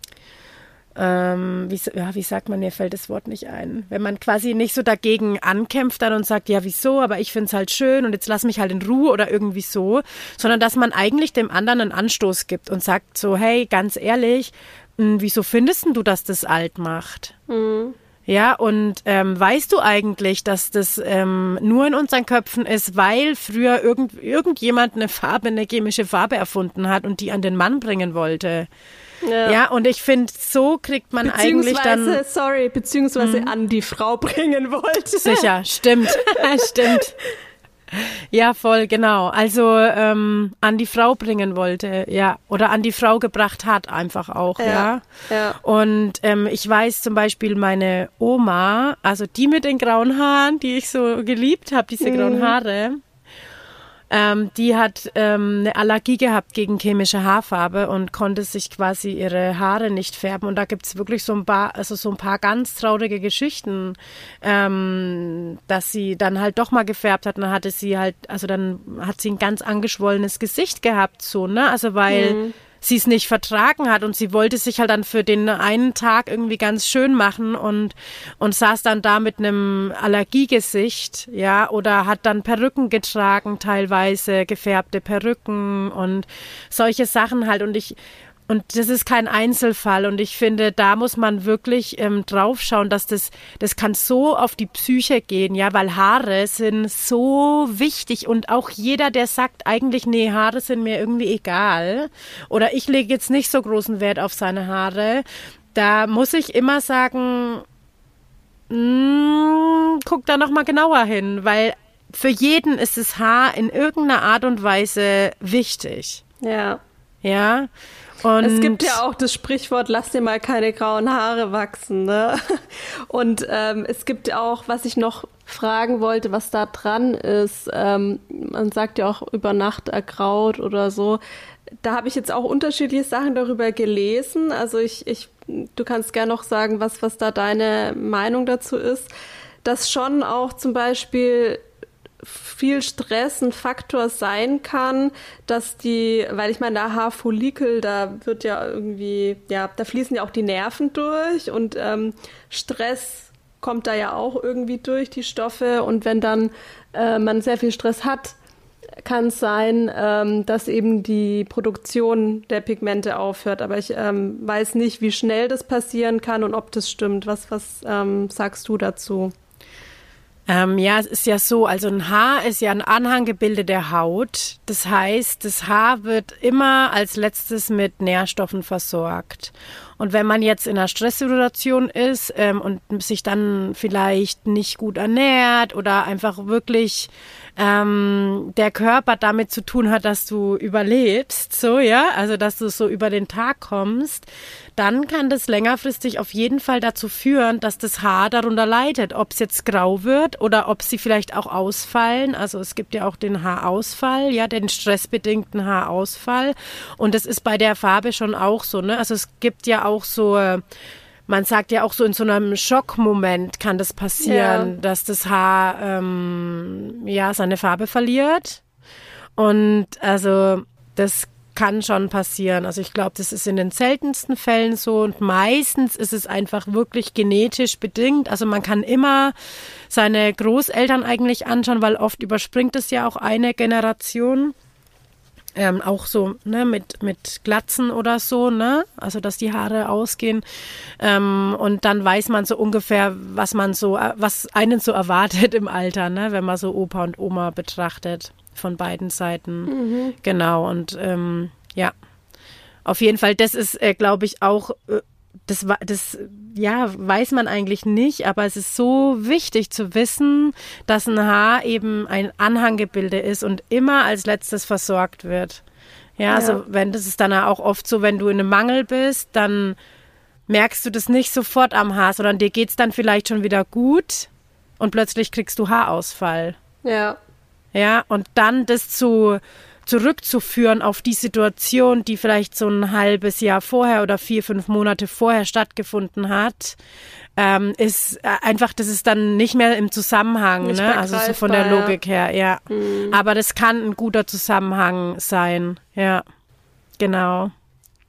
ähm, wie, ja, wie sagt man, mir fällt das Wort nicht ein. Wenn man quasi nicht so dagegen ankämpft dann und sagt, ja, wieso, aber ich finde es halt schön und jetzt lass mich halt in Ruhe oder irgendwie so, sondern dass man eigentlich dem anderen einen Anstoß gibt und sagt so, hey, ganz ehrlich, mh, hm, wieso findest du, dass das alt macht? Mhm. Ja, und ähm, weißt du eigentlich, dass das ähm, nur in unseren Köpfen ist, weil früher irgend, irgendjemand eine Farbe, eine chemische Farbe erfunden hat und die an den Mann bringen wollte? Ja, ja und ich finde, so kriegt man eigentlich dann. Sorry, beziehungsweise hm. an die Frau bringen wollte. Sicher, *laughs* stimmt, stimmt. Ja, voll, genau. Also ähm, an die Frau bringen wollte, ja. Oder an die Frau gebracht hat einfach auch, ja. ja. ja. Und ähm, ich weiß zum Beispiel meine Oma, also die mit den grauen Haaren, die ich so geliebt habe, diese mhm. grauen Haare, ähm, die hat ähm, eine Allergie gehabt gegen chemische Haarfarbe und konnte sich quasi ihre Haare nicht färben. Und da gibt's wirklich so ein paar, also so ein paar ganz traurige Geschichten, ähm, dass sie dann halt doch mal gefärbt hat. Und dann hatte sie halt, also dann hat sie ein ganz angeschwollenes Gesicht gehabt, so, ne? Also weil mhm sie es nicht vertragen hat und sie wollte sich halt dann für den einen Tag irgendwie ganz schön machen und, und saß dann da mit einem Allergiegesicht, ja, oder hat dann Perücken getragen, teilweise gefärbte Perücken und solche Sachen halt. Und ich, und das ist kein Einzelfall. Und ich finde, da muss man wirklich ähm, draufschauen, dass das, das kann so auf die Psyche gehen, ja, weil Haare sind so wichtig. Und auch jeder, der sagt eigentlich, nee, Haare sind mir irgendwie egal. Oder ich lege jetzt nicht so großen Wert auf seine Haare. Da muss ich immer sagen, mh, mm, guck da nochmal genauer hin, weil für jeden ist das Haar in irgendeiner Art und Weise wichtig. Ja. Ja. Und es gibt ja auch das Sprichwort, lass dir mal keine grauen Haare wachsen. Ne? *laughs* Und ähm, es gibt auch, was ich noch fragen wollte, was da dran ist. Ähm, man sagt ja auch über Nacht ergraut oder so. Da habe ich jetzt auch unterschiedliche Sachen darüber gelesen. Also ich, ich, du kannst gerne noch sagen, was, was da deine Meinung dazu ist. Dass schon auch zum Beispiel viel Stress ein Faktor sein kann, dass die, weil ich meine, der Haarfollikel, da wird ja irgendwie, ja, da fließen ja auch die Nerven durch und ähm, Stress kommt da ja auch irgendwie durch die Stoffe und wenn dann äh, man sehr viel Stress hat, kann es sein, ähm, dass eben die Produktion der Pigmente aufhört. Aber ich ähm, weiß nicht, wie schnell das passieren kann und ob das stimmt. Was, was ähm, sagst du dazu? Ähm, ja, es ist ja so, also ein Haar ist ja ein Anhanggebilde der Haut. Das heißt, das Haar wird immer als letztes mit Nährstoffen versorgt. Und wenn man jetzt in einer Stresssituation ist ähm, und sich dann vielleicht nicht gut ernährt oder einfach wirklich ähm, der Körper damit zu tun hat, dass du überlebst, so ja, also dass du so über den Tag kommst, dann kann das längerfristig auf jeden Fall dazu führen, dass das Haar darunter leidet, ob es jetzt grau wird oder ob sie vielleicht auch ausfallen. Also es gibt ja auch den Haarausfall, ja, den stressbedingten Haarausfall. Und das ist bei der Farbe schon auch so, ne? Also es gibt ja auch so äh, man sagt ja auch so in so einem Schockmoment kann das passieren, ja. dass das Haar ähm, ja seine Farbe verliert. Und also das kann schon passieren. Also ich glaube, das ist in den seltensten Fällen so und meistens ist es einfach wirklich genetisch bedingt. Also man kann immer seine Großeltern eigentlich anschauen, weil oft überspringt es ja auch eine Generation. Ähm, auch so ne, mit, mit Glatzen oder so, ne? Also dass die Haare ausgehen. Ähm, und dann weiß man so ungefähr, was man so, äh, was einen so erwartet im Alter, ne? wenn man so Opa und Oma betrachtet von beiden Seiten. Mhm. Genau, und ähm, ja, auf jeden Fall, das ist, äh, glaube ich, auch, äh, das, das, ja, weiß man eigentlich nicht, aber es ist so wichtig zu wissen, dass ein Haar eben ein Anhanggebilde ist und immer als letztes versorgt wird. Ja, also ja. also wenn das ist dann auch oft so, wenn du in einem Mangel bist, dann merkst du das nicht sofort am Haar, sondern dir geht es dann vielleicht schon wieder gut und plötzlich kriegst du Haarausfall. Ja. Ja, und dann das zu zurückzuführen auf die Situation, die vielleicht so ein halbes Jahr vorher oder vier, fünf Monate vorher stattgefunden hat, ähm, ist äh, einfach, das ist dann nicht mehr im Zusammenhang, nicht ne? also so von der Logik her, ja. Mhm. Aber das kann ein guter Zusammenhang sein, ja, genau.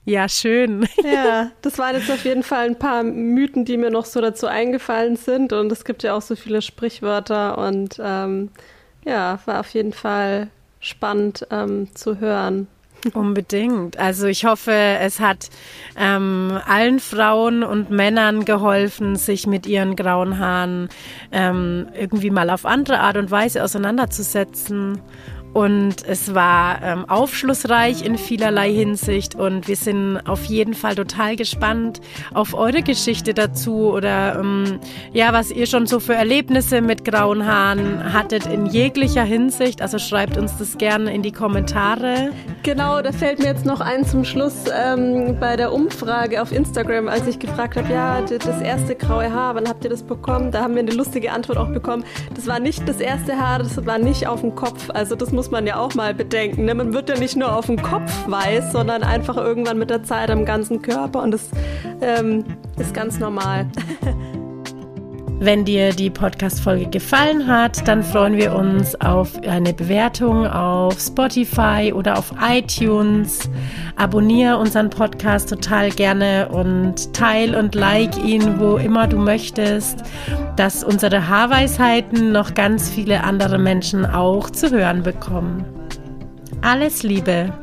Ja, schön. *laughs* Ja, das waren jetzt auf jeden Fall ein paar Mythen, die mir noch so dazu eingefallen sind. Und es gibt ja auch so viele Sprichwörter und ähm, ja, war auf jeden Fall spannend ähm, zu hören. Unbedingt. Also ich hoffe, es hat ähm, allen Frauen und Männern geholfen, sich mit ihren grauen Haaren ähm, irgendwie mal auf andere Art und Weise auseinanderzusetzen und es war ähm, aufschlussreich in vielerlei Hinsicht und wir sind auf jeden Fall total gespannt auf eure Geschichte dazu oder ähm, ja, was ihr schon so für Erlebnisse mit grauen Haaren hattet in jeglicher Hinsicht. Also schreibt uns das gerne in die Kommentare. Genau, da fällt mir jetzt noch ein zum Schluss ähm, bei der Umfrage auf Instagram, als ich gefragt habe, ja, das erste graue Haar, wann habt ihr das bekommen? Da haben wir eine lustige Antwort auch bekommen. Das war nicht das erste Haar, das war nicht auf dem Kopf. Also das muss man ja auch mal bedenken. Ne? Man wird ja nicht nur auf dem Kopf weiß, sondern einfach irgendwann mit der Zeit am ganzen Körper und das ähm, ist ganz normal. *laughs* Wenn dir die Podcast-Folge gefallen hat, dann freuen wir uns auf eine Bewertung auf Spotify oder auf iTunes. Abonniere unseren Podcast total gerne und teil und like ihn, wo immer du möchtest, dass unsere Haarweisheiten noch ganz viele andere Menschen auch zu hören bekommen. Alles Liebe!